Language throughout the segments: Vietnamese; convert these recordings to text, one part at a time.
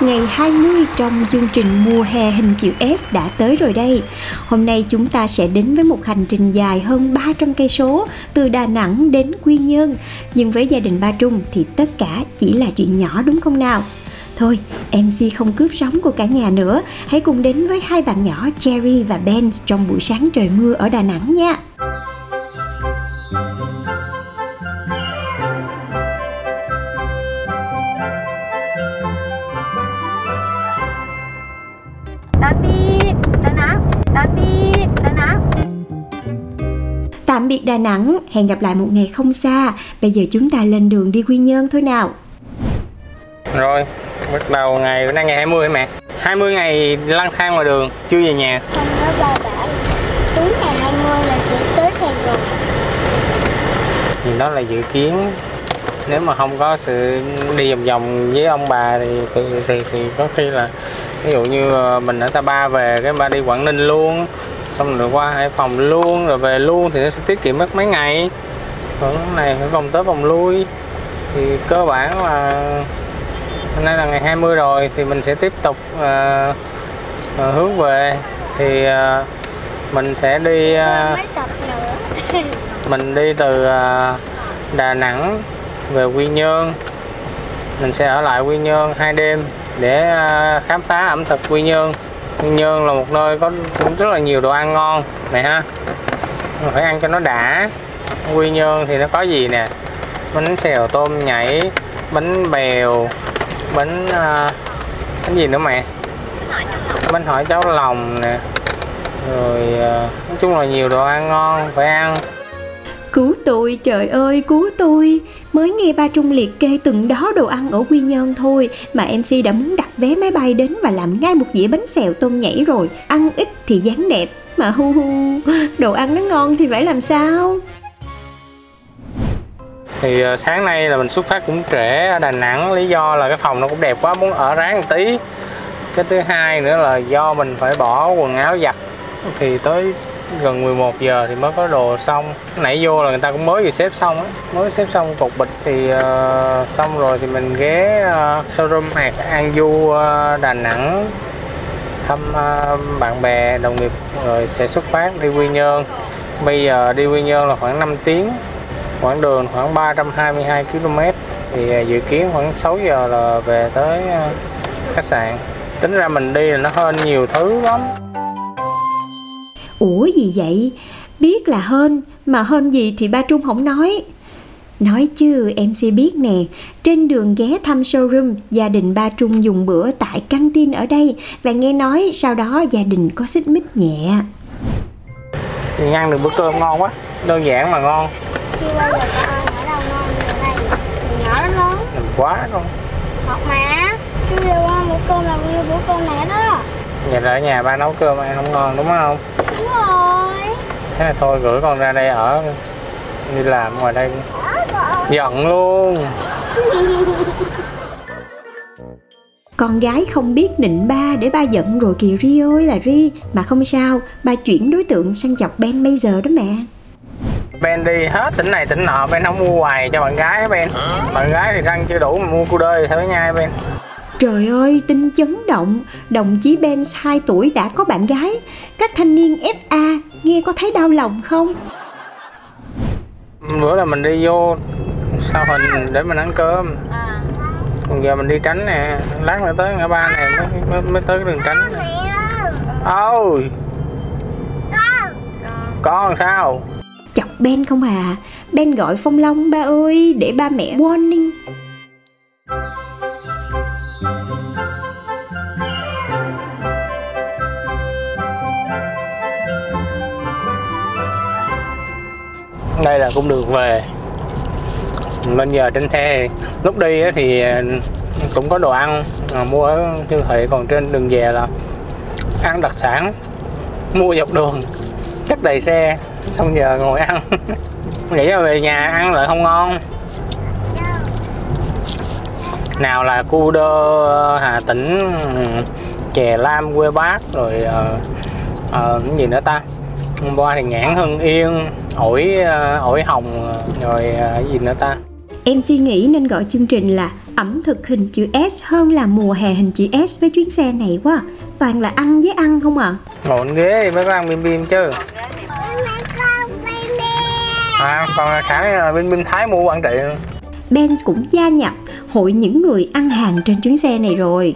Ngày 20 trong chương trình mùa hè hình chữ S đã tới rồi đây. Hôm nay chúng ta sẽ đến với một hành trình dài hơn 300 cây số từ Đà Nẵng đến Quy Nhơn. Nhưng với gia đình Ba Trung thì tất cả chỉ là chuyện nhỏ đúng không nào? Thôi, MC không cướp sóng của cả nhà nữa. Hãy cùng đến với hai bạn nhỏ Cherry và Ben trong buổi sáng trời mưa ở Đà Nẵng nha. Đà Nẵng, hẹn gặp lại một ngày không xa. Bây giờ chúng ta lên đường đi Quy Nhơn thôi nào. Rồi, bắt đầu ngày bữa nay ngày 20 hả mẹ? 20 ngày lang thang ngoài đường, chưa về nhà. Không nhớ ba bảo Tối ngày 20 là sẽ tới Sài Gòn Thì đó là dự kiến. Nếu mà không có sự đi vòng vòng với ông bà thì thì, thì, thì có khi là ví dụ như ờ, mình ở Sapa về cái ba đi Quảng Ninh luôn xong rồi qua Hải Phòng luôn rồi về luôn thì nó sẽ tiết kiệm mất mấy ngày. Còn này phải vòng tới vòng lui. Thì cơ bản là hôm nay là ngày 20 rồi thì mình sẽ tiếp tục ờ, ờ, hướng về. Thì ờ, mình sẽ đi nữa? mình đi từ à, Đà Nẵng về Quy Nhơn. Mình sẽ ở lại Quy Nhơn hai đêm để à, khám phá ẩm thực Quy Nhơn Quy Nhơn là một nơi có cũng rất là nhiều đồ ăn ngon này ha. Mình phải ăn cho nó đã. Quy Nhơn thì nó có gì nè? Bánh xèo tôm nhảy bánh bèo bánh à, bánh gì nữa mẹ? Bánh hỏi cháo lòng nè. Rồi à, nói chung là nhiều đồ ăn ngon phải ăn. Cứu tôi, trời ơi, cứu tôi. Mới nghe ba Trung liệt kê từng đó đồ ăn ở Quy Nhơn thôi Mà MC đã muốn đặt vé máy bay đến và làm ngay một dĩa bánh xèo tôm nhảy rồi. Ăn ít thì dáng đẹp Mà hu hu, đồ ăn nó ngon thì phải làm sao? Thì ờ, sáng nay là mình xuất phát cũng trễ ở Đà Nẵng lý do là cái phòng nó cũng đẹp quá muốn ở ráng một tí. Cái thứ hai nữa là do mình phải bỏ quần áo giặt thì tới gần 11 giờ thì mới có đồ xong. Nãy vô là người ta cũng mới vừa xếp xong á. Mới xếp xong cục bịch thì uh, xong rồi thì mình ghé uh, showroom hạt An Du uh, Đà Nẵng thăm uh, bạn bè đồng nghiệp rồi sẽ xuất phát đi Quy Nhơn. Bây giờ đi Quy Nhơn là khoảng 5 tiếng quãng đường khoảng 322 km thì uh, dự kiến khoảng 6 giờ là về tới uh, khách sạn. Tính ra mình đi là nó hơn nhiều thứ lắm. Ủa gì vậy? Biết là hên, mà hên gì thì ba Trung không nói. Nói chứ MC biết nè. Trên đường ghé thăm showroom Gia đình ba Trung dùng bữa tại căng tin ở đây. Và nghe nói sau đó gia đình có xích mích nhẹ. Thì ăn được bữa cơm ngon quá. Đơn giản mà ngon. Chưa bao giờ có ăn ở đâu ngon như Từ nhỏ đến lớn mình quá luôn. Thật mà. Chưa bao giờ ăn bữa cơm là như bữa cơm này đó. Vậy là ở nhà ba nấu cơm ăn không ngon đúng không rồi. Thế là thôi gửi con ra đây ở đi làm ngoài đây. Giận luôn. Con gái không biết nịnh ba để ba giận rồi kìa Ri ơi là Ri. Mà không sao, ba chuyển đối tượng sang chọc Ben bây giờ đó mẹ. Ben đi hết tỉnh này tỉnh nọ Ben không mua hoài cho bạn gái Ben. Bạn gái thì răng chưa đủ mà mua cu đơ thì sao nhai Ben Trời ơi, tin chấn động. Đồng chí Ben 2 tuổi đã có bạn gái. Các thanh niên FA Nghe có thấy đau lòng không? bữa là mình đi vô sao hình để mình ăn cơm. À. Còn giờ mình đi tránh nè lát nữa tới ngã ba này mới, mới, mới tới đường tránh. Ôi. Con sao? Chọc Ben không à? Ben gọi Phong Long ba ơi Để ba mẹ warning đây là cung đường về. Bên giờ trên xe lúc đi thì à, cũng có đồ ăn à, mua ở siêu thị còn trên đường về là ăn đặc sản mua dọc đường chất đầy xe xong giờ ngồi ăn. Nghĩ là về nhà ăn lại không ngon. Nào là cu đơ ờ, hà tĩnh ừ, chè lam quê bác rồi uh, uh, cái gì nữa ta? Qua thì nhãn hưng yên ổi uh, ổi hồng rồi cái gì nữa ta? Em suy nghĩ nên gọi chương trình là ẩm thực hình chữ S hơn là mùa hè hình chữ S với chuyến xe này quá. Toàn là ăn với ăn không à Ngồi ghế thì mới có ăn bim bim chứ. À, còn cái bim bim Thái mua quản trị Ben cũng gia nhập hội những người ăn hàng trên chuyến xe này rồi.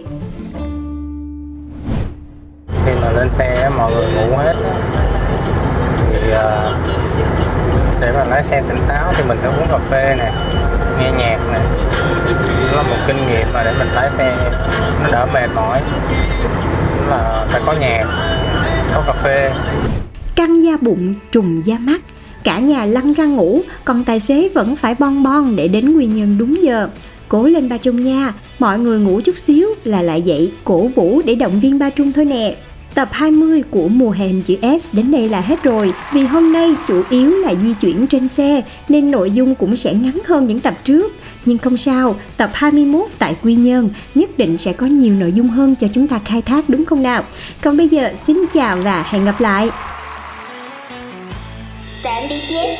Khi mà lên xe mọi người ngủ hết Ờ, để mà lái xe tỉnh táo thì mình phải uống cà phê nè, nghe nhạc nè. Đó là một kinh nghiệm mà để mình lái xe nó đỡ mệt mỏi. Là phải có nhạc có cà phê. Căng da bụng, trùng da mắt, cả nhà lăn ra ngủ, còn tài xế vẫn phải bon bon để đến nguyên nhân đúng giờ. Cố lên ba trung nha, mọi người ngủ chút xíu là lại dậy, cổ vũ để động viên ba trung thôi nè. Tập 20 của mùa hè hình chữ S đến đây là hết rồi. Vì hôm nay chủ yếu là di chuyển trên xe Nên nội dung cũng sẽ ngắn hơn những tập trước. Nhưng không sao, tập 21 tại Quy Nhơn nhất định sẽ có nhiều nội dung hơn cho chúng ta khai thác đúng không nào? Còn bây giờ xin chào và hẹn gặp lại. Tạm biệt vé